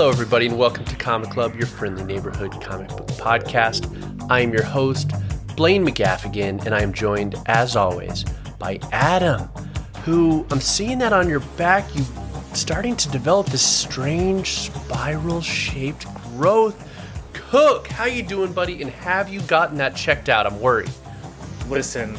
Hello, everybody, and welcome to Comic Club, your friendly neighborhood comic book podcast. I am your host, Blaine McGaffigan, and I am joined, as always, by Adam, who I'm seeing that on your back. You starting to develop this strange spiral-shaped growth. Cook, how you doing, buddy? And have you gotten that checked out? I'm worried. Listen,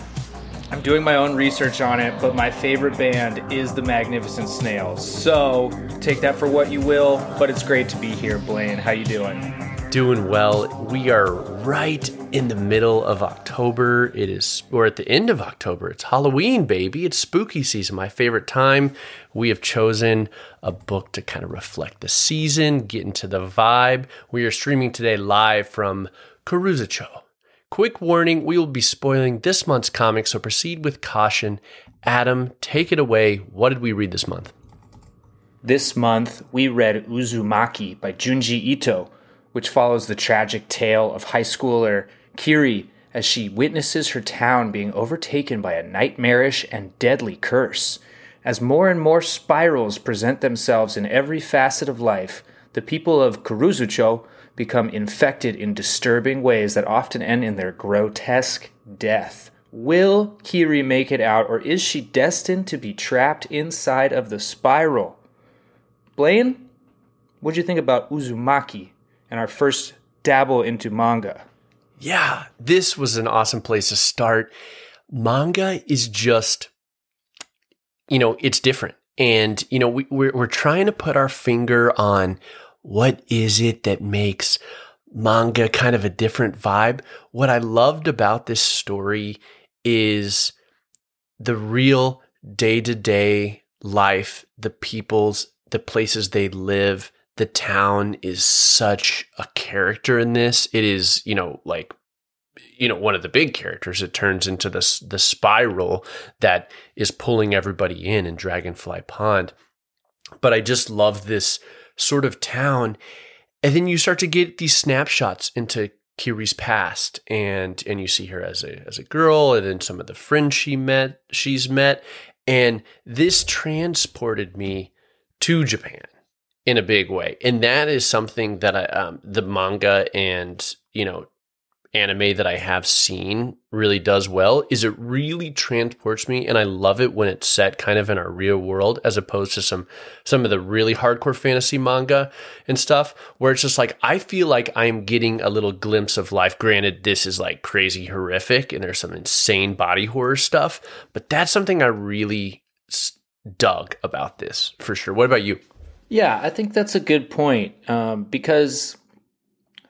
I'm doing my own research on it, but my favorite band is the Magnificent Snails. So take that for what you will, but it's great to be here, Blaine. How you doing? Doing well. We are right in the middle of October. It is, or at the end of October. It's Halloween, baby. It's spooky season, my favorite time. We have chosen a book to kind of reflect the season, get into the vibe. We are streaming today live from Karuzucho. Quick warning we will be spoiling this month's comic, so proceed with caution. Adam, take it away. What did we read this month? This month, we read Uzumaki by Junji Ito, which follows the tragic tale of high schooler Kiri as she witnesses her town being overtaken by a nightmarish and deadly curse. As more and more spirals present themselves in every facet of life, the people of Kuruzucho become infected in disturbing ways that often end in their grotesque death. Will Kiri make it out, or is she destined to be trapped inside of the spiral? Blaine, what'd you think about Uzumaki and our first dabble into manga? Yeah, this was an awesome place to start. Manga is just, you know, it's different. And, you know, we, we're, we're trying to put our finger on what is it that makes manga kind of a different vibe? What I loved about this story is the real day to day life, the people's, the places they live. The town is such a character in this. It is, you know, like you know one of the big characters it turns into this the spiral that is pulling everybody in in dragonfly pond but i just love this sort of town. And then you start to get these snapshots into Kiri's past and and you see her as a as a girl and then some of the friends she met she's met and this transported me to Japan in a big way and that is something that I um, the manga and you know anime that I have seen really does well is it really transports me and I love it when it's set kind of in our real world as opposed to some some of the really hardcore fantasy manga and stuff where it's just like I feel like I'm getting a little glimpse of life. Granted this is like crazy horrific and there's some insane body horror stuff but that's something I really dug about this for sure. What about you? Yeah I think that's a good point um, because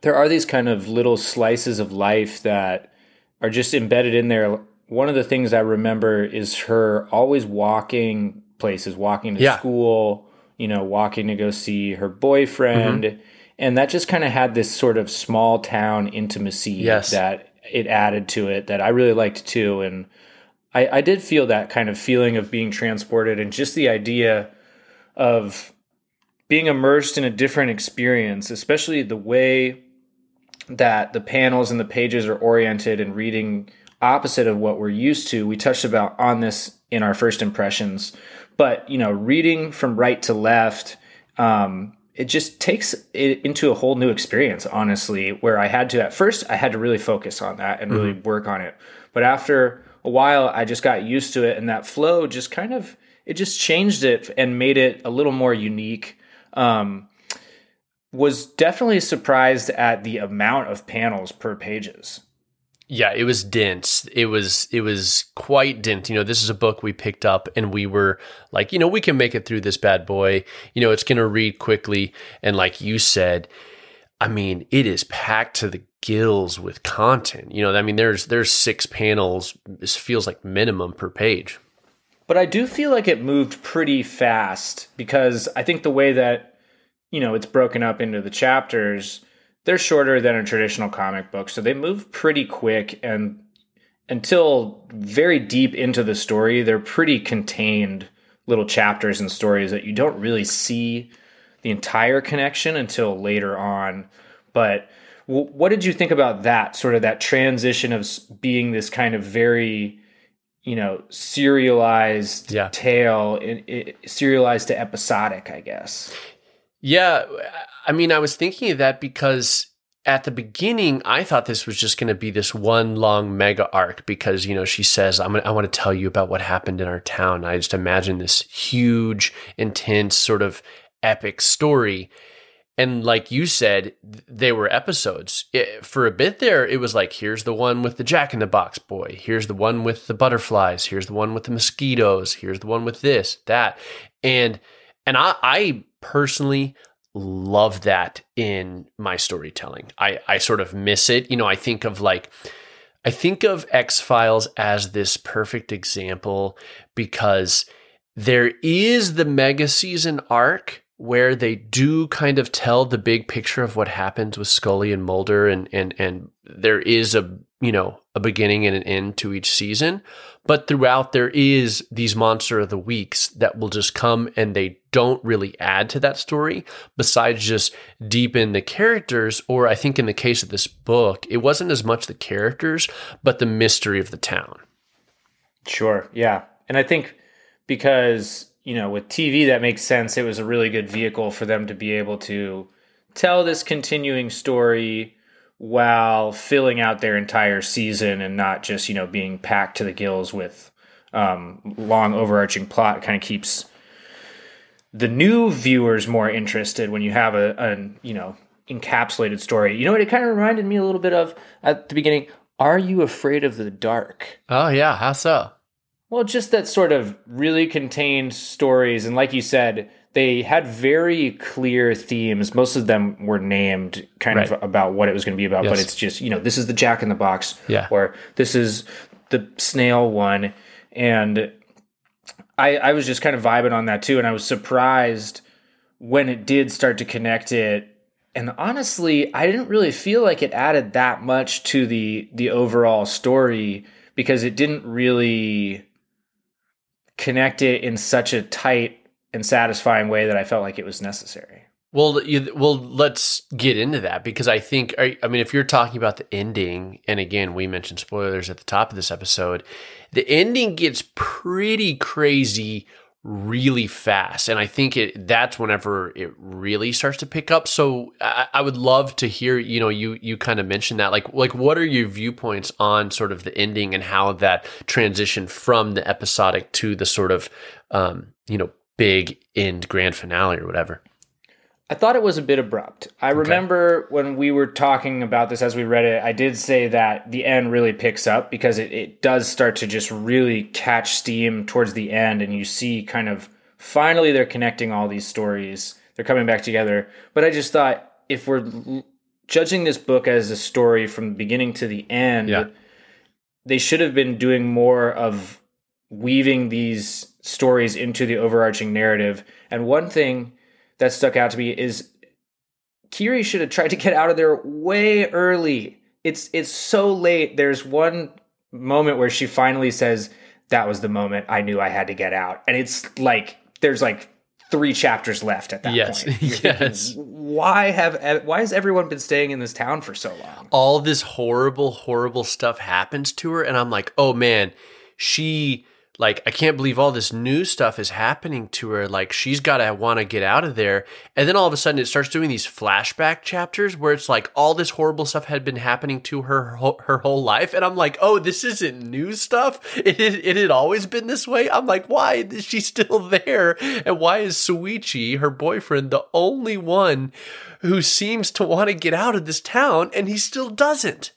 there are these kind of little slices of life that are just embedded in there. One of the things I remember is her always walking places, walking to yeah. school, you know, walking to go see her boyfriend. Mm-hmm. And that just kind of had this sort of small town intimacy yes. that it added to it that I really liked too. And I, I did feel that kind of feeling of being transported and just the idea of being immersed in a different experience, especially the way that the panels and the pages are oriented and reading opposite of what we're used to. We touched about on this in our first impressions, but you know, reading from right to left, um, it just takes it into a whole new experience. Honestly, where I had to at first, I had to really focus on that and mm-hmm. really work on it. But after a while, I just got used to it, and that flow just kind of it just changed it and made it a little more unique. Um, was definitely surprised at the amount of panels per pages. Yeah, it was dense. It was it was quite dense. You know, this is a book we picked up and we were like, you know, we can make it through this bad boy. You know, it's going to read quickly and like you said, I mean, it is packed to the gills with content. You know, I mean, there's there's six panels. This feels like minimum per page. But I do feel like it moved pretty fast because I think the way that you know, it's broken up into the chapters. They're shorter than a traditional comic book, so they move pretty quick and until very deep into the story, they're pretty contained little chapters and stories that you don't really see the entire connection until later on. But w- what did you think about that sort of that transition of being this kind of very you know serialized yeah. tale in, serialized to episodic i guess Yeah, I mean, I was thinking of that because at the beginning, I thought this was just going to be this one long mega arc because you know she says, "I'm I want to tell you about what happened in our town." I just imagine this huge, intense, sort of epic story. And like you said, they were episodes. It, for a bit there, it was like, here's the one with the Jack in the Box boy. Here's the one with the butterflies. Here's the one with the mosquitoes. Here's the one with this, that, and and I, I personally love that in my storytelling. I, I sort of miss it. You know, I think of like, I think of X Files as this perfect example because there is the mega season arc where they do kind of tell the big picture of what happens with Scully and Mulder and and and there is a you know a beginning and an end to each season. But throughout there is these monster of the weeks that will just come and they don't really add to that story besides just deepen the characters. Or I think in the case of this book it wasn't as much the characters but the mystery of the town. Sure. Yeah. And I think because you know, with TV, that makes sense. It was a really good vehicle for them to be able to tell this continuing story while filling out their entire season and not just, you know, being packed to the gills with um, long overarching plot. Kind of keeps the new viewers more interested when you have a, a, you know, encapsulated story. You know what it kind of reminded me a little bit of at the beginning? Are you afraid of the dark? Oh, yeah. How so? Well, just that sort of really contained stories. And like you said, they had very clear themes. Most of them were named kind right. of about what it was going to be about, yes. but it's just, you know, this is the Jack in the Box, yeah. or this is the snail one. And I, I was just kind of vibing on that too. And I was surprised when it did start to connect it. And honestly, I didn't really feel like it added that much to the the overall story because it didn't really connect it in such a tight and satisfying way that I felt like it was necessary. Well, you, well, let's get into that because I think, I mean, if you're talking about the ending, and again, we mentioned spoilers at the top of this episode, the ending gets pretty crazy really fast. And i think it that's whenever it really starts to pick up. So I, I, would love to hear you know you you kind of mentioned that like like what are your viewpoints on sort of the ending and how that transition from the episodic to the sort of um you know big end grand finale or whatever I thought it was a bit abrupt. I okay. remember when we were talking about this as we read it, I did say that the end really picks up because it, it does start to just really catch steam towards the end, and you see kind of finally they're connecting all these stories. They're coming back together. But I just thought if we're l- judging this book as a story from the beginning to the end, yeah. they should have been doing more of weaving these stories into the overarching narrative. And one thing that stuck out to me is Kiri should have tried to get out of there way early. It's it's so late. There's one moment where she finally says, "That was the moment I knew I had to get out," and it's like there's like three chapters left at that yes. point. yes. Thinking, why have why has everyone been staying in this town for so long? All this horrible, horrible stuff happens to her, and I'm like, oh man, she like I can't believe all this new stuff is happening to her. Like she's got to want to get out of there. And then all of a sudden it starts doing these flashback chapters where it's like all this horrible stuff had been happening to her her whole life and I'm like, "Oh, this isn't new stuff. It it, it had always been this way." I'm like, "Why is she still there? And why is Shuichi, her boyfriend, the only one who seems to want to get out of this town and he still doesn't?"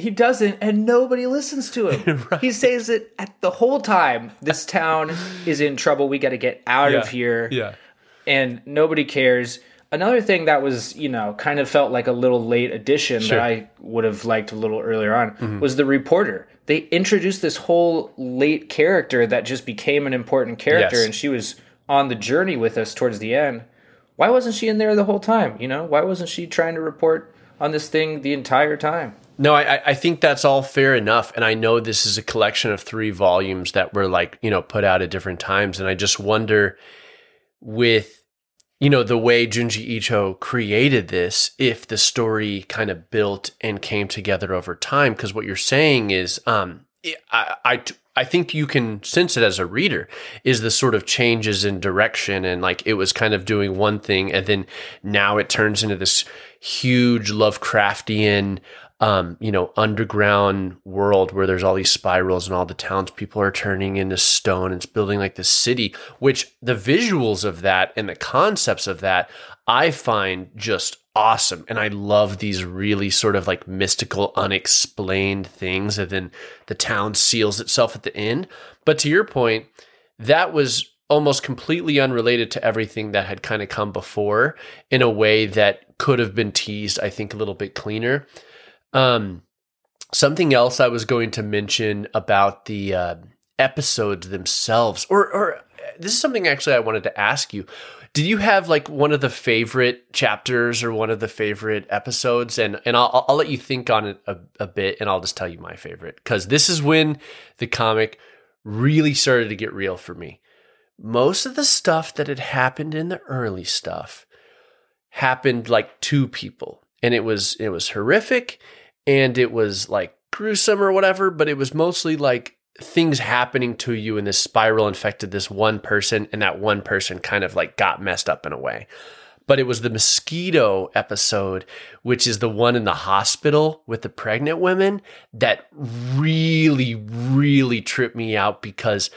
He doesn't, and nobody listens to him. right. He says it at the whole time. This town is in trouble. We got to get out yeah. of here. Yeah, and nobody cares. Another thing that was, you know, kind of felt like a little late addition sure. that I would have liked a little earlier on mm-hmm. was the reporter. They introduced this whole late character that just became an important character, yes. and she was on the journey with us towards the end. Why wasn't she in there the whole time? You know, why wasn't she trying to report on this thing the entire time? No, I, I think that's all fair enough. And I know this is a collection of three volumes that were like, you know, put out at different times. And I just wonder with, you know, the way Junji Ito created this, if the story kind of built and came together over time. Because what you're saying is, um, I, I, I think you can sense it as a reader is the sort of changes in direction and like it was kind of doing one thing and then now it turns into this huge Lovecraftian um, you know, underground world where there's all these spirals and all the townspeople are turning into stone. It's building like this city, which the visuals of that and the concepts of that I find just awesome. And I love these really sort of like mystical, unexplained things. And then the town seals itself at the end. But to your point, that was almost completely unrelated to everything that had kind of come before in a way that could have been teased, I think, a little bit cleaner. Um, something else I was going to mention about the uh, episodes themselves, or or this is something actually I wanted to ask you. Did you have like one of the favorite chapters or one of the favorite episodes? And and I'll I'll let you think on it a, a bit, and I'll just tell you my favorite because this is when the comic really started to get real for me. Most of the stuff that had happened in the early stuff happened like to people, and it was it was horrific and it was like gruesome or whatever, but it was mostly like things happening to you and this spiral infected this one person and that one person kind of like got messed up in a way. But it was the mosquito episode, which is the one in the hospital with the pregnant women, that really, really tripped me out because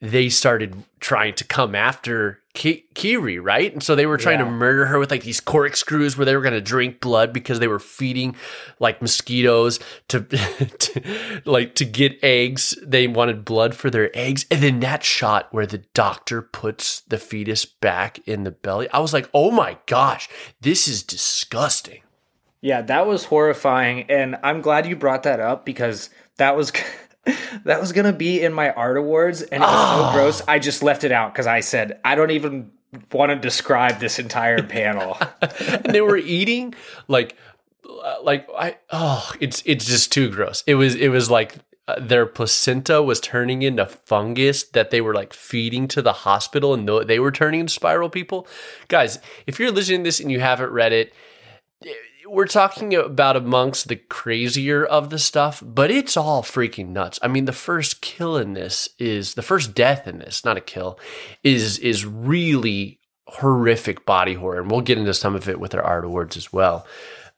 they started trying to come after Ki- Kiri, right? And so they were trying yeah. to murder her with like these corkscrews where they were going to drink blood because they were feeding like mosquitoes to, to, like to get eggs. They wanted blood for their eggs. And then that shot where the doctor puts the fetus back in the belly. I was like, "Oh my gosh, this is disgusting." Yeah, that was horrifying and I'm glad you brought that up because that was that was gonna be in my art awards, and it was oh. so gross. I just left it out because I said I don't even want to describe this entire panel. and they were eating like, uh, like I oh, it's it's just too gross. It was it was like uh, their placenta was turning into fungus that they were like feeding to the hospital, and they were turning into spiral people. Guys, if you're listening to this and you haven't read it we're talking about amongst the crazier of the stuff, but it's all freaking nuts. I mean, the first kill in this is the first death in this, not a kill, is is really horrific body horror, and we'll get into some of it with our art awards as well.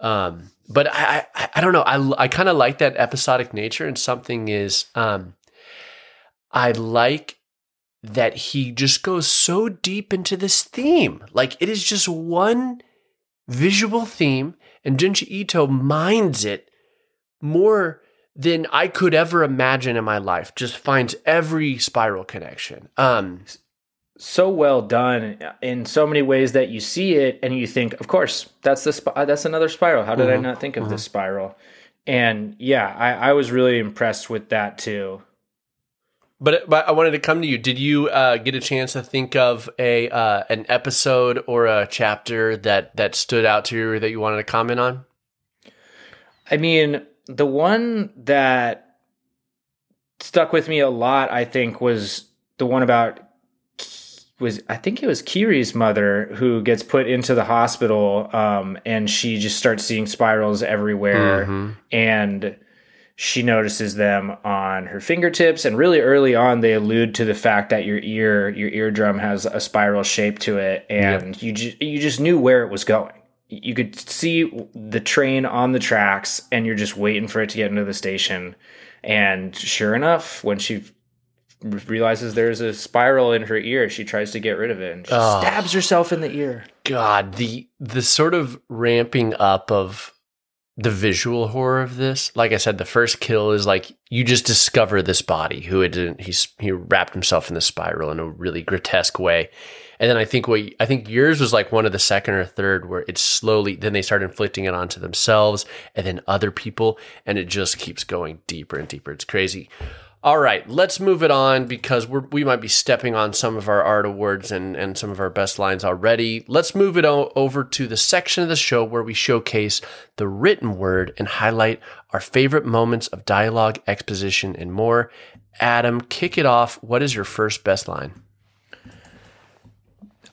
Um, but I, I, I don't know. I I kind of like that episodic nature, and something is um, I like that he just goes so deep into this theme. Like it is just one visual theme and Junji Ito minds it more than I could ever imagine in my life. Just finds every spiral connection. Um, so well done in so many ways that you see it and you think, of course, that's the sp- that's another spiral. How did mm-hmm, I not think of mm-hmm. this spiral? And yeah, I, I was really impressed with that too. But but I wanted to come to you. Did you uh, get a chance to think of a uh, an episode or a chapter that that stood out to you that you wanted to comment on? I mean, the one that stuck with me a lot, I think, was the one about was I think it was Kiri's mother who gets put into the hospital, um, and she just starts seeing spirals everywhere, mm-hmm. and she notices them on her fingertips and really early on they allude to the fact that your ear your eardrum has a spiral shape to it and yep. you just you just knew where it was going. You could see the train on the tracks and you're just waiting for it to get into the station. And sure enough when she realizes there's a spiral in her ear she tries to get rid of it and oh, stabs herself in the ear. God the the sort of ramping up of the visual horror of this. Like I said, the first kill is like you just discover this body who had he's he wrapped himself in the spiral in a really grotesque way. And then I think what I think yours was like one of the second or third where it's slowly then they start inflicting it onto themselves and then other people and it just keeps going deeper and deeper. It's crazy. All right, let's move it on because we might be stepping on some of our art awards and, and some of our best lines already. Let's move it o- over to the section of the show where we showcase the written word and highlight our favorite moments of dialogue, exposition, and more. Adam, kick it off. What is your first best line?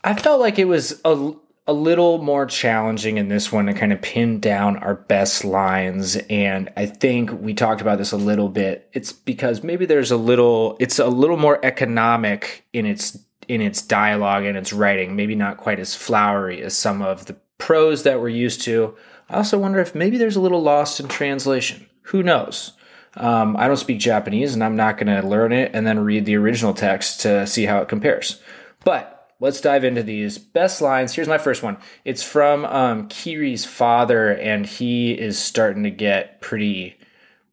I felt like it was a, a little more challenging in this one to kind of pin down our best lines. And I think we talked about this a little bit. It's because maybe there's a little, it's a little more economic in its in its dialogue and its writing, maybe not quite as flowery as some of the prose that we're used to. I also wonder if maybe there's a little lost in translation. Who knows? Um, I don't speak Japanese and I'm not going to learn it and then read the original text to see how it compares. But let's dive into these best lines. Here's my first one. It's from um, Kiri's father, and he is starting to get pretty,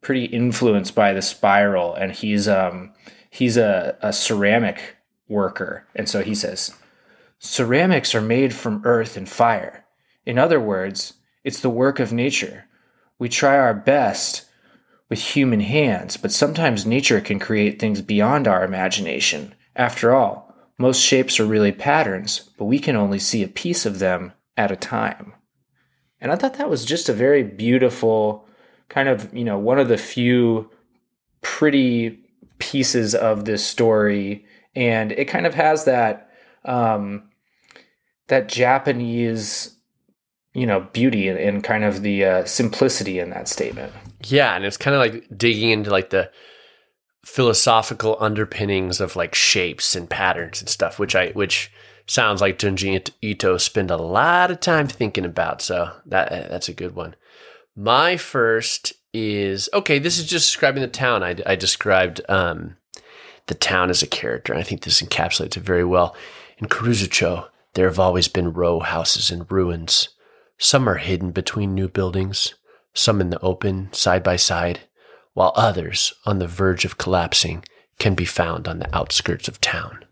pretty influenced by the spiral, and he's um, he's a, a ceramic worker, and so he says, ceramics are made from earth and fire. In other words, it's the work of nature. We try our best with human hands, but sometimes nature can create things beyond our imagination. After all, most shapes are really patterns, but we can only see a piece of them at a time. And I thought that was just a very beautiful, kind of, you know, one of the few pretty pieces of this story. And it kind of has that, um, that Japanese you know beauty and, and kind of the uh, simplicity in that statement yeah and it's kind of like digging into like the philosophical underpinnings of like shapes and patterns and stuff which i which sounds like junji ito spend a lot of time thinking about so that that's a good one. My first is okay this is just describing the town. I, I described um, the town as a character i think this encapsulates it very well. In karuzucho there have always been row houses and ruins. Some are hidden between new buildings, some in the open, side by side, while others, on the verge of collapsing, can be found on the outskirts of town.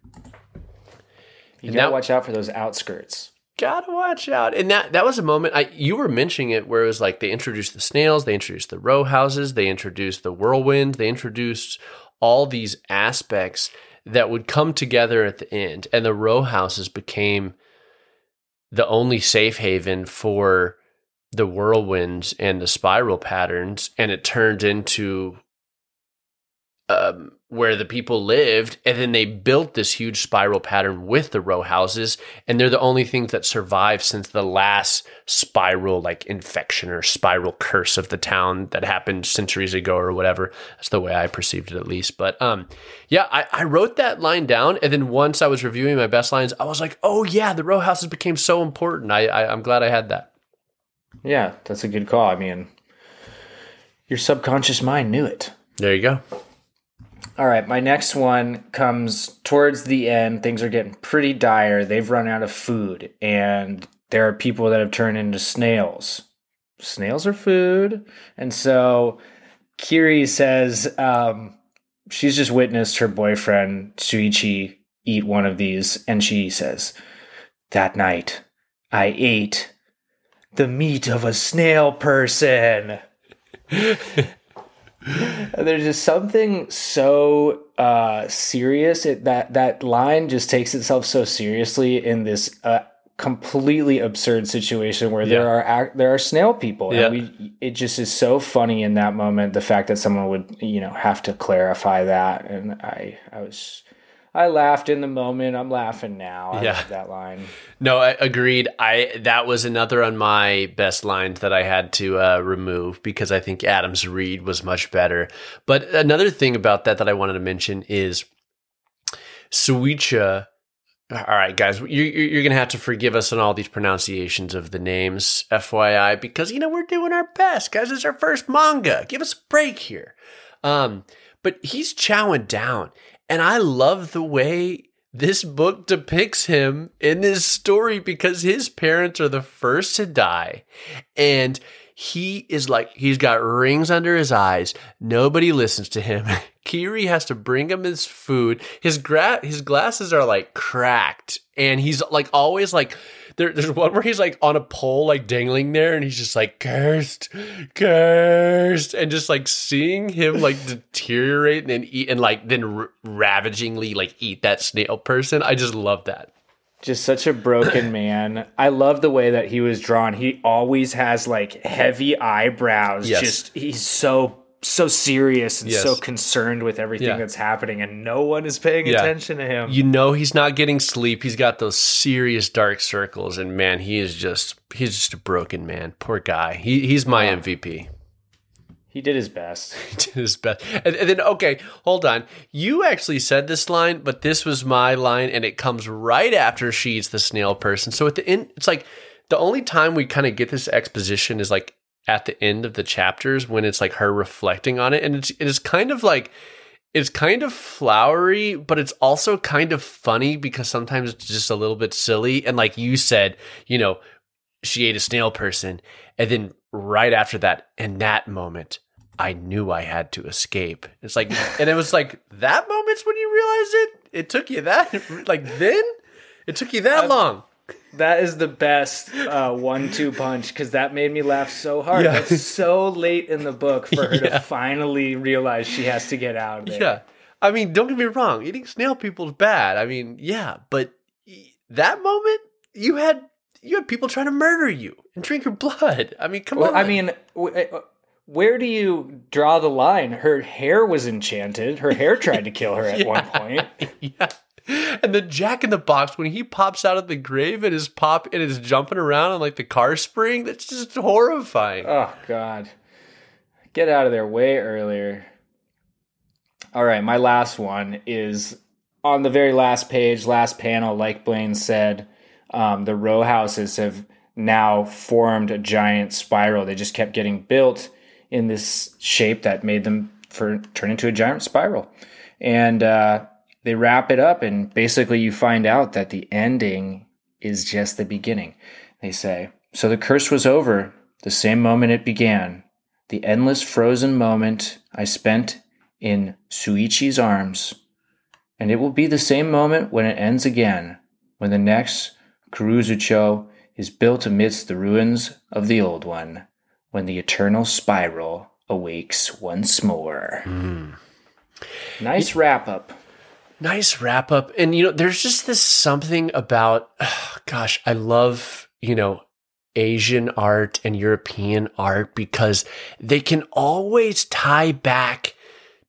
You and gotta watch out for those outskirts. Gotta watch out. And that that was a moment I you were mentioning it where it was like they introduced the snails, they introduced the row houses, they introduced the whirlwind, they introduced all these aspects that would come together at the end. And the row houses became the only safe haven for the whirlwinds and the spiral patterns, and it turned into um, where the people lived, and then they built this huge spiral pattern with the row houses, and they're the only things that survived since the last spiral like infection or spiral curse of the town that happened centuries ago or whatever. That's the way I perceived it, at least. But um, yeah, I, I wrote that line down, and then once I was reviewing my best lines, I was like, oh yeah, the row houses became so important. I, I I'm glad I had that. Yeah, that's a good call. I mean, your subconscious mind knew it. There you go. All right, my next one comes towards the end. Things are getting pretty dire. They've run out of food, and there are people that have turned into snails. Snails are food. And so Kiri says um, she's just witnessed her boyfriend, Shuichi, eat one of these, and she says, That night, I ate the meat of a snail person. There's just something so uh, serious. It, that that line just takes itself so seriously in this uh, completely absurd situation where yeah. there are there are snail people, yeah. and we it just is so funny in that moment. The fact that someone would you know have to clarify that, and I I was I laughed in the moment. I'm laughing now. I yeah. that line. No, I agreed. I that was another on my best lines that I had to uh, remove because I think Adam's read was much better. But another thing about that that I wanted to mention is Suicha. All right, guys, you, you're going to have to forgive us on all these pronunciations of the names, FYI, because you know we're doing our best, guys. It's our first manga. Give us a break here. Um, but he's chowing down and I love the way this book depicts him in this story because his parents are the first to die. And he is like, he's got rings under his eyes. Nobody listens to him. Kiri has to bring him his food. His gra- his glasses are like cracked. And he's like always like, there, there's one where he's like on a pole, like dangling there, and he's just like cursed, cursed, and just like seeing him like deteriorate and then eat and like then r- ravagingly like eat that snail person. I just love that. Just such a broken man. I love the way that he was drawn. He always has like heavy eyebrows. Yes. Just he's so so serious and Yes. so concerned with everything Yeah. that's happening and no one is paying Yeah. attention to him. You know he's not getting sleep. He's got those serious dark circles, and man, he is just he's just a broken man. Poor guy. He he's my Wow. MVP. he did his best. He did his best. And, and then okay, hold on. You actually said this line, but this was my line, and it comes right after she's the snail person. So at the end, it's like the only time we kind of get this exposition is like at the end of the chapters when it's like her reflecting on it, and it's it is kind of like it's kind of flowery, but it's also kind of funny because sometimes it's just a little bit silly. And like you said, you know, she ate a snail person. And then right after that, in that moment, I knew I had to escape. It's like, and it was like that moment's when you realized it. It took you that, like then? It took you that long. That is the best uh, one-two punch because that made me laugh so hard. Yeah. It's so late in the book for her Yeah. to finally realize she has to get out of there. Yeah. I mean, don't get me wrong. Eating snail people is bad. I mean, yeah, but that moment, you had you had people trying to murder you and drink your blood. I mean, come Well, on. I mean, w- uh, where do you draw the line? Her hair was enchanted. Her hair tried to kill her at one point. yeah. And then Jack in the Box when he pops out of the grave and is pop and is jumping around on like the car spring. That's just horrifying. Oh God, get out of there way earlier. All right, my last one is on the very last page, last panel. Like Blaine said, um, the row houses have now formed a giant spiral. They just kept getting built in this shape that made them for turn into a giant spiral, and uh, they wrap it up. And basically, you find out that the ending is just the beginning. They say so. The curse was over the same moment it began. The endless frozen moment I spent in Suichi's arms. And it will be the same moment when it ends again, when the next Kuruzucho is built amidst the ruins of the old one, when the eternal spiral awakes once more. Hmm. Nice wrap up. Nice wrap up. And, you know, there's just this something about, gosh, I love, you know, Asian art and European art because they can always tie back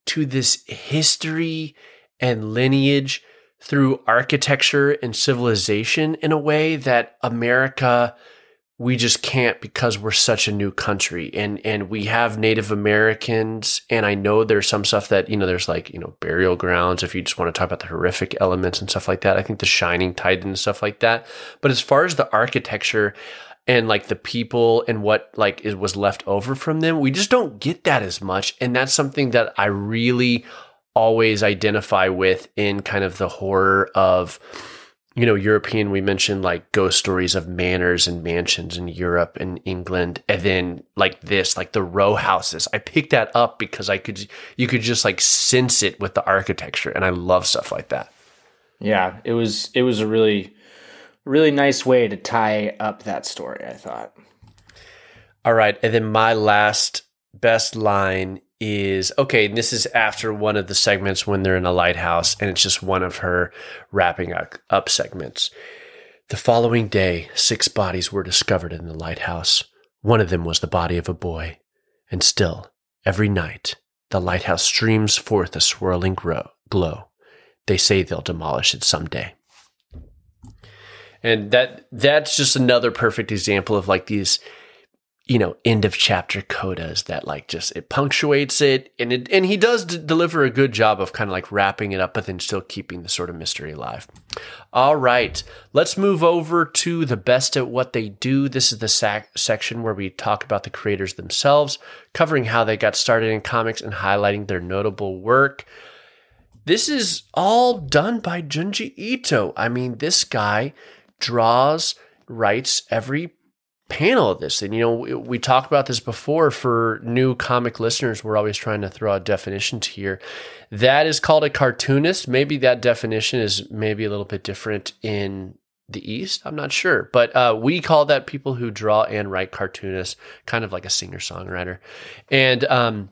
to this history and lineage through architecture and civilization in a way that America we just can't because we're such a new country. And and we have native americans. And i know there's some stuff that you know there's like you know burial grounds if you just want to talk about the horrific elements and stuff like that. I think the shining into stuff like that. But as far as the architecture and like the people and what like is was left over from them we just don't get that as much. And that's something that i really always identify with in kind of the horror of you know, European, we mentioned like ghost stories of manors and mansions in Europe and England. And then like this, like the row houses. I picked that up because I could, you could just like sense it with the architecture. And I love stuff like that. Yeah, it was it was a really really nice way to tie up that story, I thought. All right. And then my last best line is okay, this is after one of the segments when they're in a lighthouse, and it's just one of her wrapping up, up segments. The following day, six bodies were discovered in the lighthouse. One of them was the body of a boy. And still, every night, the lighthouse streams forth a swirling glow. They say they'll demolish it someday. And that that's just another perfect example of like these you know end of chapter codas that like just it punctuates it and it and he does d- deliver a good job of kind of like wrapping it up but then still keeping the sort of mystery alive. All right let's move over to the best at what they do. This is the sac- section where we talk about the creators themselves covering how they got started in comics and highlighting their notable work. This is all done by Junji Ito. I mean, this guy draws, writes every panel of this. And, you know, we, we talked about this before for new comic listeners. We're always trying to throw out definitions here. That is called a cartoonist. Maybe that definition is maybe a little bit different in the East. I'm not sure. But uh, we call that people who draw and write cartoonists, kind of like a singer songwriter. And um,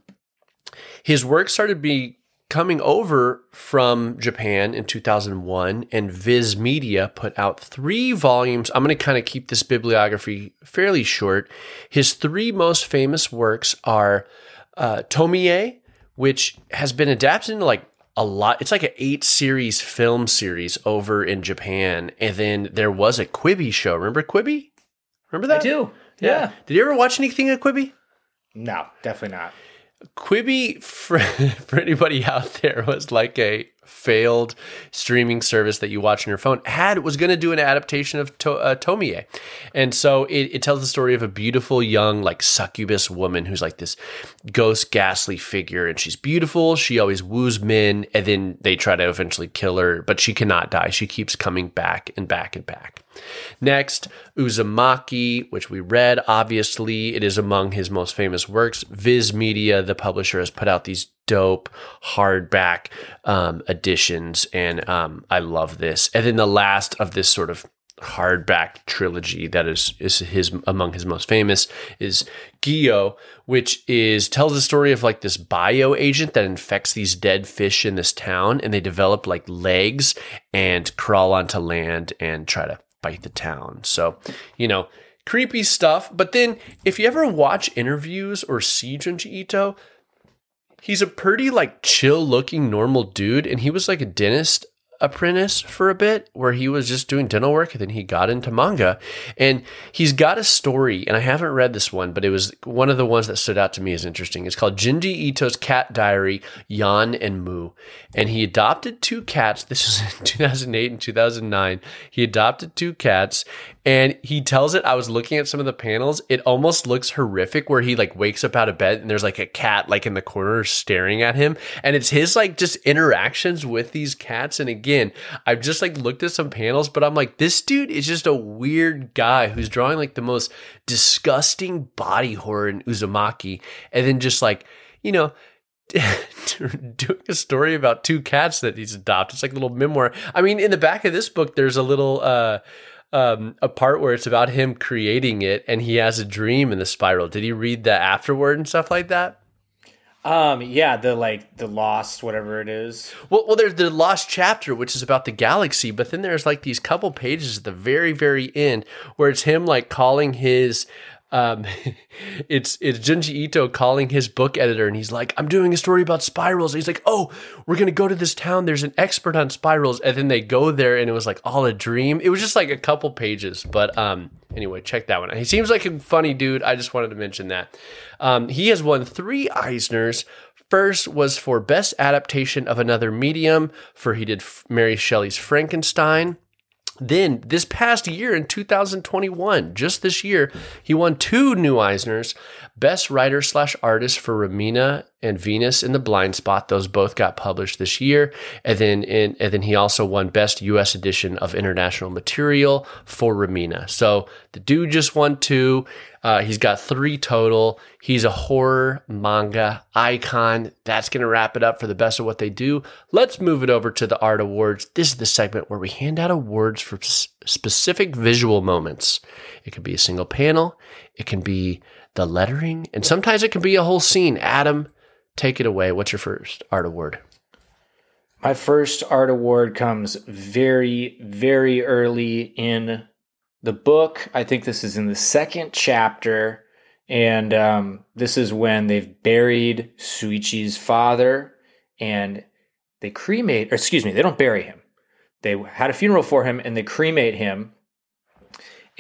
his work started be coming over from Japan in 2001, and Viz Media put out three volumes. I'm going to kind of keep this bibliography fairly short. His three most famous works are uh, Tomie, which has been adapted into like a lot. It's like an eight series film series over in Japan. And then there was a Quibi show. Remember Quibi? Remember that? I do. Yeah. Did you ever watch anything at Quibi? No, definitely not. Quibi, for, for anybody out there, was like a failed streaming service that you watch on your phone. Had was going to do an adaptation of to, uh, Tomie, and so it, it tells the story of a beautiful young like succubus woman who's like this ghost, ghastly figure, and she's beautiful. She always woos men, and then they try to eventually kill her, but she cannot die. She keeps coming back and back and back. Next, Uzumaki, which we read. Obviously, it is among his most famous works. Viz Media, the publisher, has put out these dope hardback um, editions, and um, I love this. And then the last of this sort of hardback trilogy that is is his among his most famous is Gyo, which is tells the story of like this bio agent that infects these dead fish in this town, and they develop like legs and crawl onto land and try to fight the town. So, you know, creepy stuff. But then, if you ever watch interviews or see Junji Ito, he's a pretty like chill looking normal dude, and he was like a dentist apprentice for a bit where he was just doing dental work and then he got into manga. And he's got a story and I haven't read this one but it was one of the ones that stood out to me as interesting. It's called Junji Ito's Cat Diary Yon and Mu. And he adopted two cats. This was in 2008 and 2009 he adopted two cats and he tells it i was looking at some of the panels. It almost looks horrific where he like wakes up out of bed and there's like a cat like in the corner staring at him. And it's his like just interactions with these cats. And again i've just like looked at some panels but i'm like this dude is just a weird guy who's drawing like the most disgusting body horror in uzumaki and then just like you know doing a story about two cats that he's adopted. It's like a little memoir. I mean, in the back of this book, there's a little uh, um, a part where it's about him creating it, and he has a dream in the spiral. Did he read that afterward and stuff like that? Um, yeah, the like the lost, whatever it is. Well, well, there's the lost chapter, which is about the galaxy, but then there's like these couple pages at the very, very end where it's him like calling his um, it's it's Junji Ito calling his book editor, and he's like, "I'm doing a story about spirals." And he's like, "Oh, we're gonna go to this town. There's an expert on spirals." And then they go there, and it was like all a dream. It was just like a couple pages, but um, anyway, check that one. out. He seems like a funny dude. I just wanted to mention that. Um, he has won three Eisners. First was for best adaptation of another medium, for he did Mary Shelley's Frankenstein. Then, this past year in 2021, just this year, he won two new Eisners Best Writer slash Artist for Remina and Venus in the Blind Spot. Those both got published this year. And then, in, and then he also won Best U.S. Edition of International Material for Remina. So the dude just won two. Uh, he's got three total. He's a horror manga icon. That's going to wrap it up for the best of what they do. Let's move it over to the art awards. This is the segment where we hand out awards for specific visual moments. It could be a single panel. It can be the lettering, and sometimes it can be a whole scene. Adam, take it away. What's your first art award? My first art award comes very, very early in the book. I think this is in the second chapter. And um, this is when they've buried Shuichi's father and they cremate, or excuse me, they don't bury him. They had a funeral for him and they cremate him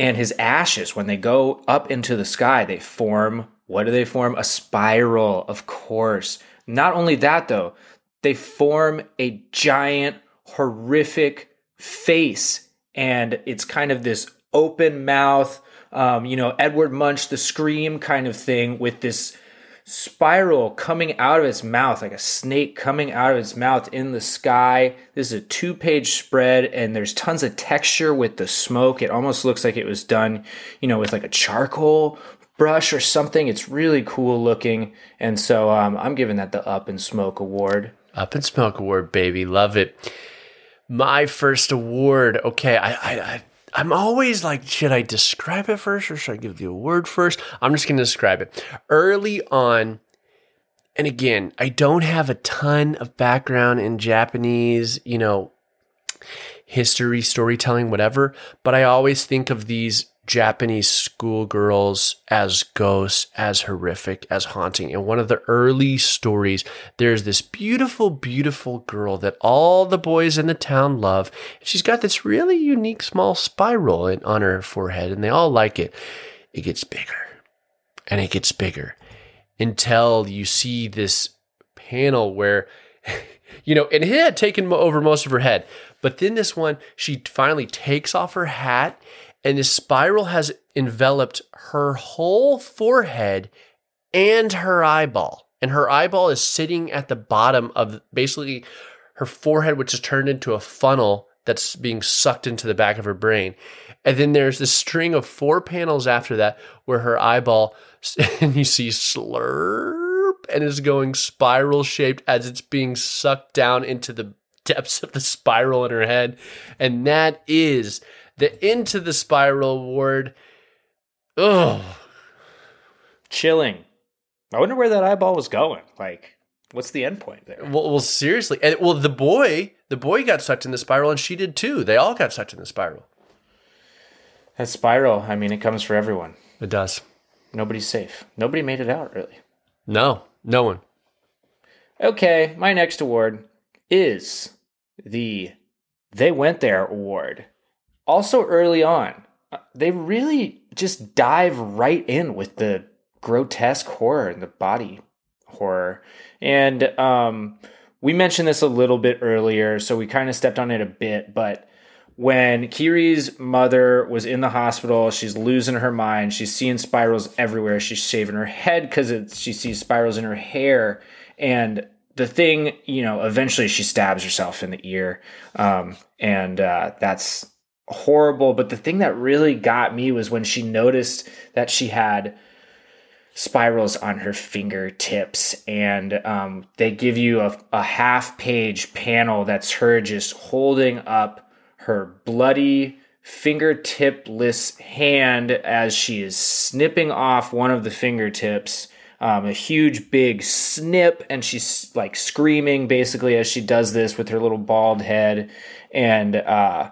and his ashes, when they go up into the sky, they form what do they form? A spiral, of course. Not only that, though, they form a giant, horrific face. And it's kind of this open mouth, um, you know, Edward Munch, the scream kind of thing with this spiral coming out of its mouth, like a snake coming out of its mouth in the sky. This is a two page spread, and there's tons of texture with the smoke. It almost looks like it was done, you know, with like a charcoal brush or something. It's really cool looking. And so um, I'm giving that the Up and Smoke Award. Up and Smoke Award, baby. Love it. My first award. Okay, I, I, I I'm always like, should I describe it first or should I give the award first? I'm just going to describe it. Early on, and again, I don't have a ton of background in Japanese, you know, history, storytelling, whatever, but I always think of these Japanese schoolgirls as ghosts, as horrific, as haunting. In one of the early stories, there's this beautiful, beautiful girl that all the boys in the town love. She's got this really unique small spiral on her forehead, and they all like it. It gets bigger and it gets bigger until you see this panel where, you know, and it had taken over most of her head. But then this one, she finally takes off her hat and the spiral has enveloped her whole forehead and her eyeball. And her eyeball is sitting at the bottom of basically her forehead, which is turned into a funnel that's being sucked into the back of her brain. And then there's this string of four panels after that where her eyeball, and you see slurp, and is going spiral shaped as it's being sucked down into the depths of the spiral in her head. And that is the Into the Spiral Award. Ugh. Chilling. I wonder where that eyeball was going. Like, what's the end point there? Well, well, seriously, and well, the boy, the boy got sucked in the spiral, and she did too. They all got sucked in the spiral. That spiral. I mean, it comes for everyone. It does. Nobody's safe. Nobody made it out, really. No, no one. Okay, my next award is the They Went There Award also early on, uh, they really just dive right in with the grotesque horror and the body horror. And um, we mentioned this a little bit earlier, so we kind of stepped on it a bit, but when Kiri's mother was in the hospital, she's losing her mind. She's seeing spirals everywhere. She's shaving her head because she sees spirals in her hair. And the thing, you know, eventually she stabs herself in the ear. Um, and uh, that's horrible. But the thing that really got me was when she noticed that she had spirals on her fingertips and um, they give you a, a half page panel that's her just holding up her bloody fingertipless hand as she is snipping off one of the fingertips um, a huge big snip and she's like screaming basically as she does this with her little bald head and uh,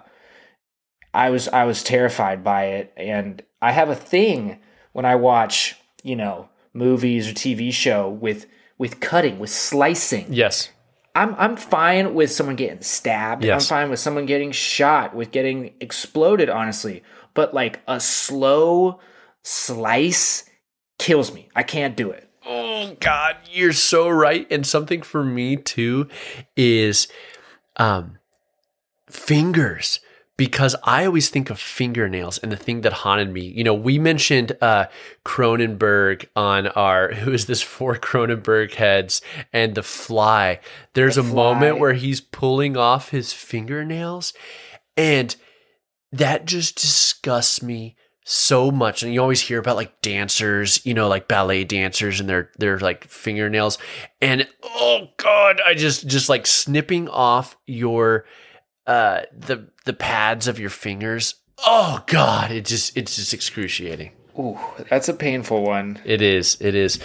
I was I was terrified by it, and I have a thing when I watch you know movies or TV show with with cutting with slicing. Yes. I'm I'm fine with someone getting stabbed. Yes. I'm fine with someone getting shot, with getting exploded, honestly. But like a slow slice kills me. I can't do it. Oh God, you're so right. And something for me too is um fingers because I always think of fingernails and the thing that haunted me. You know, we mentioned uh, Cronenberg on our who is this for Cronenberg heads and the fly. There's the a fly. moment where he's pulling off his fingernails, and that just disgusts me so much. And you always hear about like dancers, you know, like ballet dancers and their their like fingernails. And oh god, I just just like snipping off your uh, the the pads of your fingers. Oh God, it just it's just excruciating. Ooh, that's a painful one. It is. It is.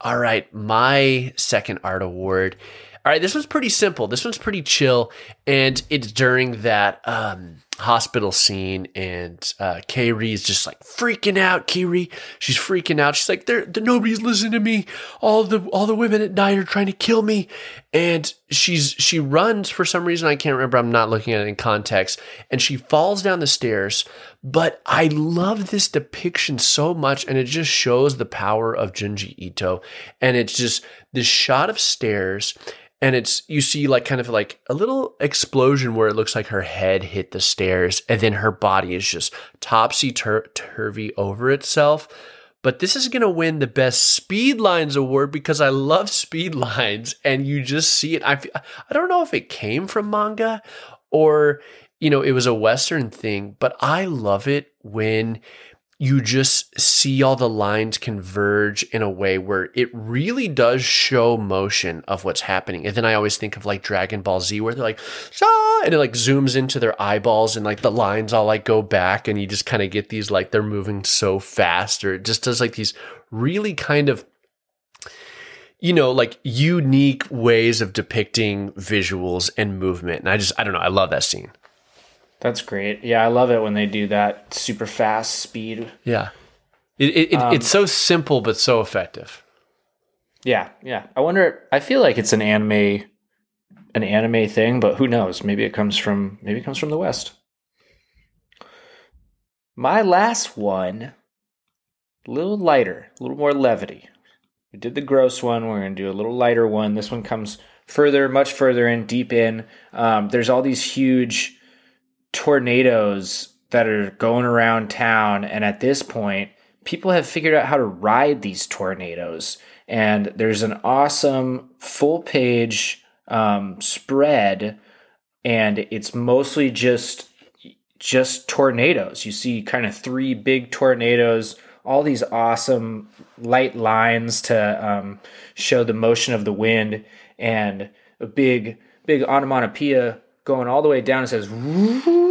All right, my second art award. All right, this one's pretty simple. This one's pretty chill, and it's during that um, hospital scene, and uh, is just like freaking out. Kiri, she's freaking out. She's like, "There, nobody's listening to me. All the all the women at night are trying to kill me." And she's she runs for some reason I can't remember. I'm not looking at it in context, and she falls down the stairs. But I love this depiction so much, and it just shows the power of Junji Ito. And it's just this shot of stairs and it's you see like kind of like a little explosion where it looks like her head hit the stairs and then her body is just topsy turvy over itself. But this is going to win the best speed lines award because i love speed lines and you just see it. I i don't know if it came from manga or you know it was a western thing but i love it when you just see all the lines converge in a way where it really does show motion of what's happening. And then I always think of like Dragon Ball Z where they're like, ah, and it like zooms into their eyeballs and like the lines all like go back and you just kind of get these like they're moving so fast or it just does like these really kind of you know, like unique ways of depicting visuals and movement. And I just, I don't know, I love that scene. That's great. Yeah, I love it when they do that super fast speed. Yeah. It, it, it, it's so simple but so effective. Yeah, yeah. I wonder. I feel like it's an anime, an anime thing, but who knows? Maybe it comes from maybe it comes from the West. My last one, a little lighter, a little more levity. We did the gross one. We're going to do a little lighter one. This one comes further, much further in, deep in. Um, there's all these huge tornadoes that are going around town. And at this point, people have figured out how to ride these tornadoes. And there's an awesome full page um, spread, and it's mostly just just tornadoes. You see kind of three big tornadoes, all these awesome light lines to um, show the motion of the wind, and a big, big onomatopoeia going all the way down. It says, Woo!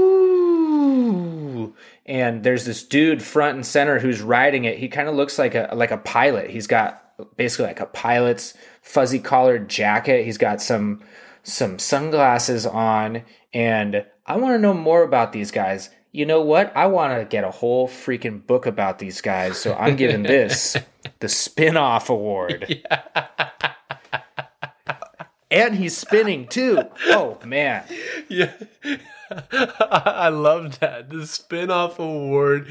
and there's this dude front and center who's riding it. He kind of looks like a like a pilot. He's got basically like a pilot's fuzzy collared jacket. He's got some some sunglasses on, and I want to know more about these guys. You know what? I want to get a whole freaking book about these guys. So I'm giving this the spin-off award. And he's spinning too. Oh man. Yeah. I love that. The spin-off award.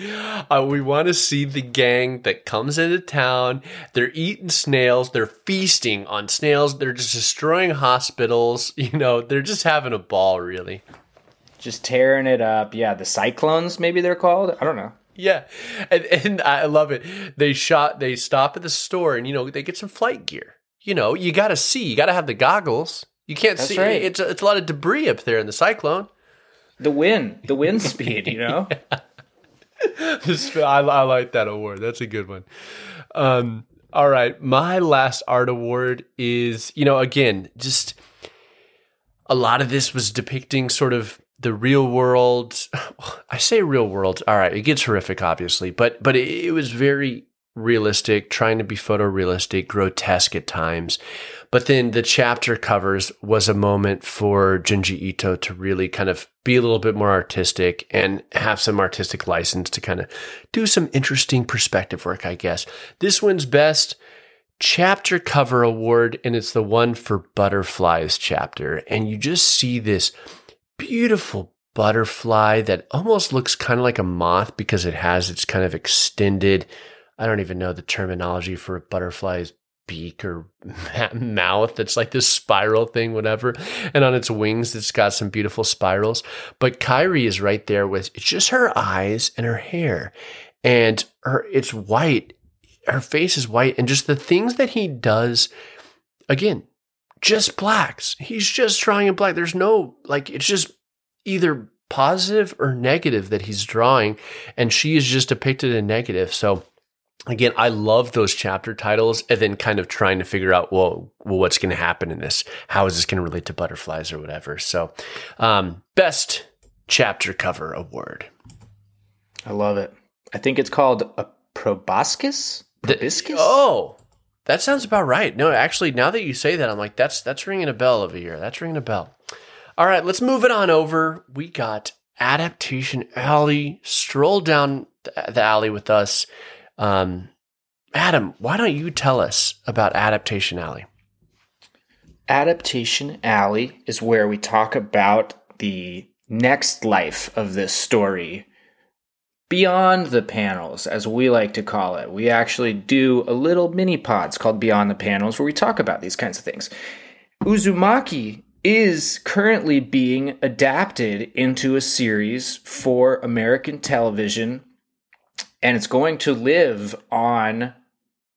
Uh, we want to see the gang that comes into town. They're eating snails. They're feasting on snails. They're just destroying hospitals. You know, they're just having a ball, really. Just tearing it up. Yeah, the cyclones, maybe they're called. I don't know. Yeah, and, and I love it. They shot. They stop at the store, and you know they get some flight gear. You know, you got to see. You got to have the goggles. You can't That's see. right. It's a, it's a lot of debris up there in the cyclone. The wind, the wind speed, you know? I, I like that award. That's a good one. Um, all right. My last art award is, you know, again, just a lot of this was depicting sort of the real world. I say real world. All right. It gets horrific, obviously, but, but it, it was very realistic, trying to be photorealistic, grotesque at times. But then the chapter covers was a moment for Junji Ito to really kind of be a little bit more artistic and have some artistic license to kind of do some interesting perspective work, I guess. This one's best chapter cover award, and it's the one for Butterflies chapter. And you just see this beautiful butterfly that almost looks kind of like a moth because it has its kind of extended, I don't even know the terminology for a butterfly's beak or mouth. It's like this spiral thing, whatever. And on its wings, it's got some beautiful spirals. But Kirie is right there with it's just her eyes and her hair. And her it's white. Her face is white. And just the things that he does, again, just blacks. He's just drawing in black. There's no like it's just either positive or negative that he's drawing. And she is just depicted in negative. So again, I love those chapter titles and then kind of trying to figure out, well, well what's going to happen in this? How is this going to relate to butterflies or whatever? So, um, best chapter cover award. I love it. I think it's called a proboscis. The- Proboscis? oh, that sounds about right. No, actually, now that you say that, I'm like, that's that's ringing a bell over here. That's ringing a bell. All right, let's move it on over. We got Adaptation Alley. Stroll down the the alley with us. Um, Adam, why don't you tell us about Adaptation Alley? Adaptation Alley is where we talk about the next life of this story beyond the panels, as we like to call it. We actually do a little mini pods called Beyond the Panels where we talk about these kinds of things. Uzumaki is currently being adapted into a series for American television, and it's going to live on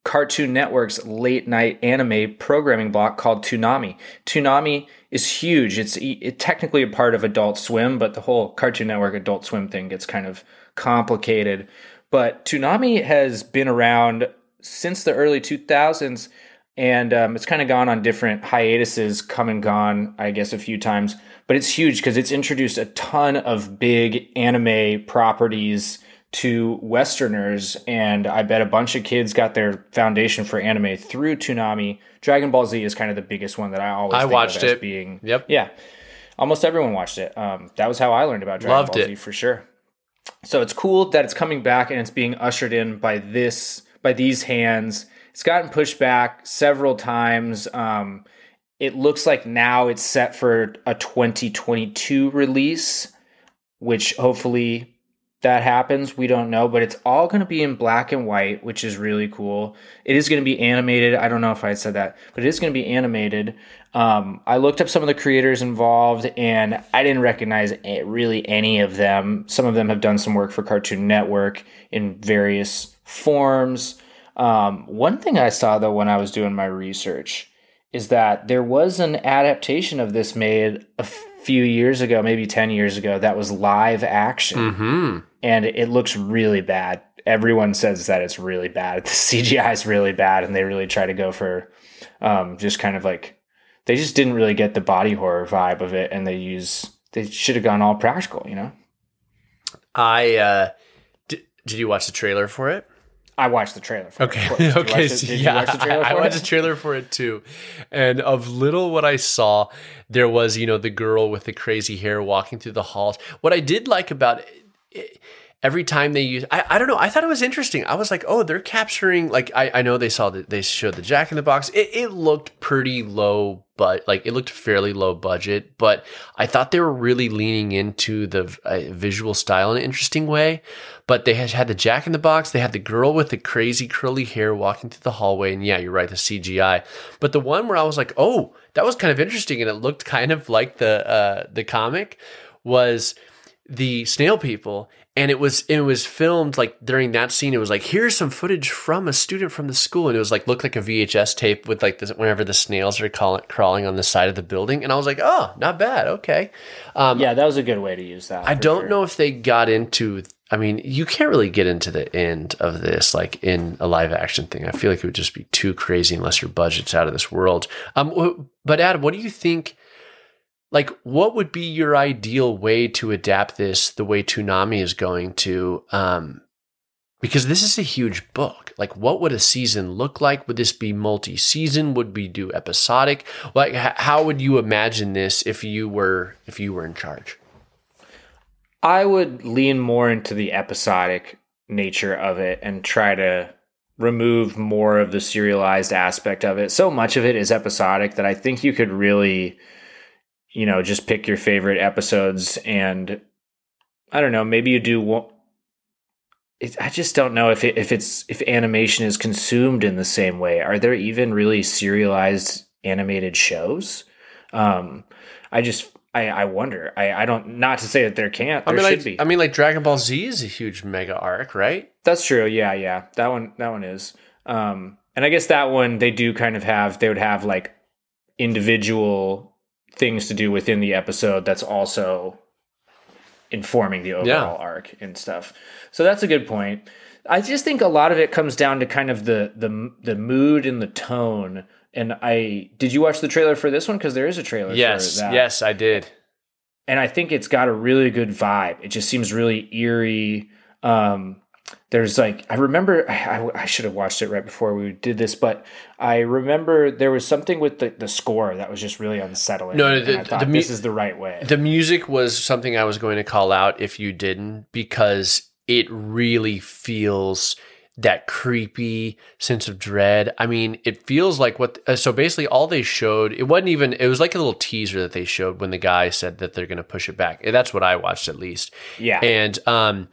Cartoon Network's late night anime programming block called Toonami. Toonami is huge. It's it, technically a part of Adult Swim, but the whole Cartoon Network Adult Swim thing gets kind of complicated. But Toonami has been around since the early 2000s, and um, it's kind of gone on different hiatuses, come and gone, I guess, a few times. But it's huge because it's introduced a ton of big anime properties to Westerners, and I bet a bunch of kids got their foundation for anime through Toonami. Dragon Ball Z is kind of the biggest one that I always I think watched of as it. being Yep. yeah. almost everyone watched it. Um, that was how I learned about Dragon Loved Ball it. Z for sure. So it's cool that it's coming back and it's being ushered in by this by these hands. It's gotten pushed back several times. Um, it looks like now it's set for a 2022 release, which hopefully that happens. We don't know, but it's all going to be in black and white, which is really cool. It is going to be animated. I don't know if I said that, but it is going to be animated. Um, I looked up some of the creators involved, and I didn't recognize really any of them. Some of them have done some work for Cartoon Network in various forms. Um, one thing I saw though when I was doing my research is that there was an adaptation of this made a few years ago, maybe 10 years ago, that was live action Hmm. And it looks really bad. Everyone says that it's really bad. The CGI is really bad, and they really try to go for um, just kind of like they just didn't really get the body horror vibe of it, and they use they should have gone all practical. You know, I uh, did, did you watch the trailer for it? I watched the trailer. For Okay. It, of course. Did you okay. the- so yeah, watch I, I watched it? the trailer for it too, and of little what I saw, there was you know the girl with the crazy hair walking through the halls. What I did like about every time they use, I, I don't know, I thought it was interesting. I was like, oh, they're capturing like I, I know they saw that they showed the Jack in the Box. It, it looked pretty low, but like it looked fairly low budget, but I thought they were really leaning into the uh, visual style in an interesting way. But they had, had the Jack in the Box. They had the girl with the crazy curly hair walking through the hallway, and yeah, you're right, the CGI. But the one where I was like, oh, that was kind of interesting, and it looked kind of like the uh, the comic was the snail people and it was it was filmed like during that scene it was like here's some footage from a student from the school and it was like looked like a vhs tape with like this whenever the snails are call, crawling on the side of the building and i was like oh not bad okay um, yeah, that was a good way to use that. i don't sure. know if they got into i mean you can't really get into the end of this like in a live action thing i feel like it would just be too crazy unless your budget's out of this world um, but adam what do you think like what would be your ideal way to adapt this the way Toonami is going to um because this is a huge book. Like what would a season look like? Would this be multi-season? Would we do episodic? Like how would you imagine this if you were if you were in charge? I would lean more into the episodic nature of it and try to remove more of the serialized aspect of it. So much of it is episodic that I think you could really, you know, just pick your favorite episodes and I don't know, maybe you do one. It, I just don't know if it, if it's if animation is consumed in the same way. Are there even really serialized animated shows? Um, I just I, I wonder. I, I don't not to say that there can't. I There mean should like be. I mean like Dragon Ball Z is a huge mega arc right That's true. Yeah, yeah. That one that one is. Um and I guess that one they do kind of have they would have like individual things to do within the episode that's also informing the overall Yeah. arc and stuff. So that's a good point. I just think a lot of it comes down to kind of the the the mood and the tone. And I did you watch the trailer for this one because there is a trailer. yes for that yes I did and I think it's got a really good vibe. It just seems really eerie. Um, there's like I remember I, I should have watched it right before we did this, but I remember there was something with the, the score that was just really unsettling. No, the- I thought the mu- this is the right way. The music was something I was going to call out if you didn't, because it really feels that creepy sense of dread. I mean, it feels like what. Uh, so basically, all they showed, it wasn't even. It was like a little teaser that they showed when the guy said that they're going to push it back. That's what I watched at least. yeah, And um,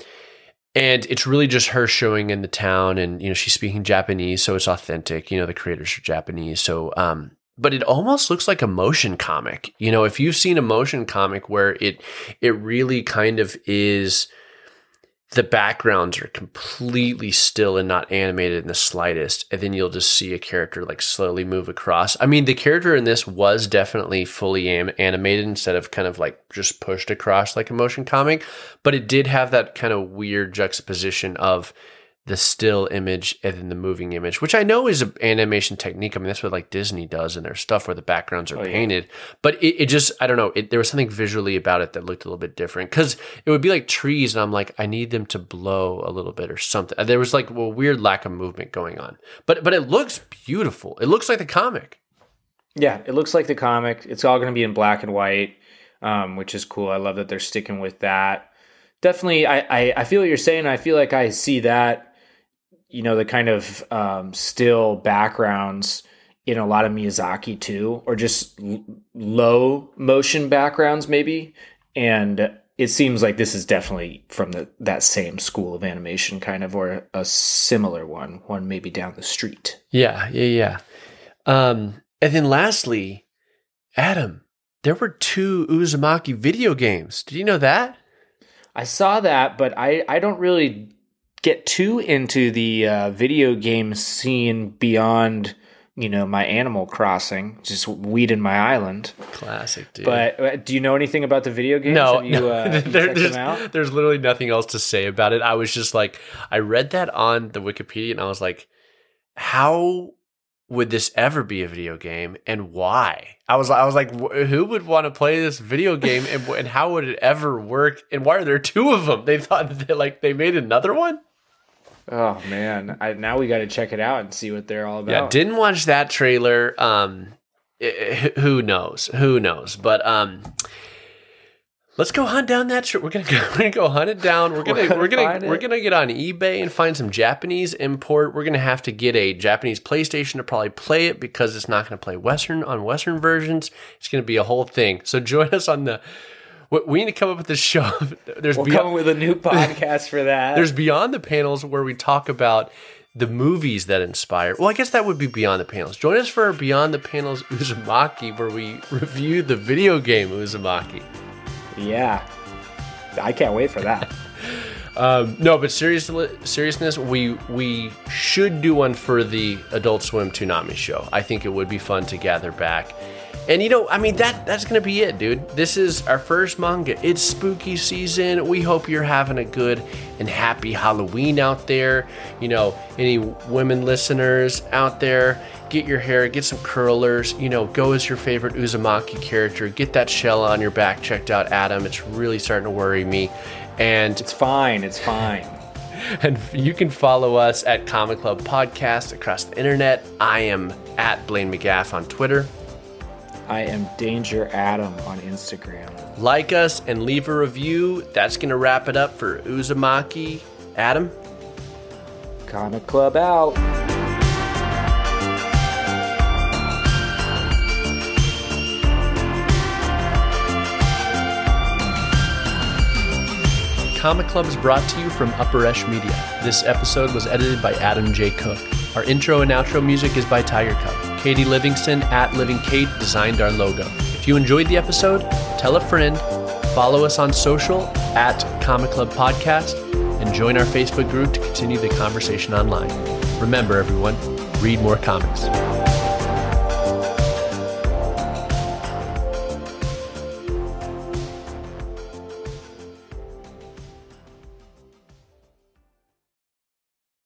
and it's really just her showing in the town, and you know she's speaking Japanese, so it's authentic. You know the creators are Japanese, so um, but it almost looks like a motion comic. You know, if you've seen a motion comic where it it really kind of is the backgrounds are completely still and not animated in the slightest and then you'll just see a character like slowly move across. I mean the character in this was definitely fully am- animated instead of kind of like just pushed across like a motion comic but it did have that kind of weird juxtaposition of the still image and then the moving image, which I know is an animation technique. I mean, that's what like Disney does in their stuff where the backgrounds are Oh, yeah. painted. But it, it just, I don't know, it, there was something visually about it that looked a little bit different because it would be like trees, and I'm like, I need them to blow a little bit or something. There was like a weird lack of movement going on, but but it looks beautiful. It looks like the comic. Yeah, it looks like the comic. It's all going to be in black and white. um, which is cool. I love that they're sticking with that. Definitely, I, I, I feel what you're saying. I feel like I see that, you know, the kind of um, still backgrounds in a lot of Miyazaki too, or just l- low motion backgrounds maybe. And it seems like this is definitely from the that same school of animation, kind of, or a similar one, one maybe down the street. Yeah, yeah, yeah. Um, and then lastly, Adam, there were two Uzumaki video games. Did you know that? I saw that, but I, I don't really get too into the uh, video game scene beyond you know my Animal Crossing, just weeding my island. Classic, dude. But uh, do you know anything about the video games? no, you, no. uh, There- there's, them out? there's literally nothing else to say about it. I was just like, I read that on the Wikipedia, and I was like, how would this ever be a video game, and why? I was, I was like, wh- who would want to play this video game, and, and how would it ever work? And why are there two of them? They thought that they, like they made another one. Oh man, I, now we got to check it out and see what they're all about. Yeah, didn't watch that trailer. Um, i- i- who knows? Who knows? But um, let's go hunt down that. Tr- we're gonna go. We're gonna go hunt it down. We're gonna. We're gonna We're gonna. We're gonna get on eBay and find some Japanese import. We're gonna have to get a Japanese PlayStation to probably play it because it's not gonna play Western on Western versions. It's gonna be a whole thing. So join us on the. We- We need to come up with this show. There's We'll beyond- come with a new podcast for that. there's beyond the panels where we talk about the movies that inspire. Well, I guess that would be beyond the panels. Join us for beyond the panels Uzumaki, where we review the video game Uzumaki. yeah, I can't wait for that. Um, no, but seriously, seriousness, we we should do one for the Adult Swim Toonami show. I think it would be fun to gather back. And you know, I mean that that's gonna be it, dude. This is our first manga. It's spooky season. We hope you're having a good and happy Halloween out there. You know, any women listeners out there, get your hair, get some curlers. You know, go as your favorite Uzumaki character. Get that shell on your back checked out, Adam. It's really starting to worry me. And It's fine. It's fine. and you can follow us at Comic Club Podcast across the internet. I am at Blaine McGaff on Twitter. I am Danger Adam on Instagram. Like us and leave a review. That's going to wrap it up for Uzumaki. Adam? Comic Club out. Comic Club is brought to you from Upper Esh Media. This episode was edited by Adam J. Cook. Our intro and outro music is by Tiger Cub. Katie Livingston at Living Kate designed our logo. If you enjoyed the episode, tell a friend, follow us on social at Comic Club Podcast, and join our Facebook group to continue the conversation online. Remember, everyone, read more comics.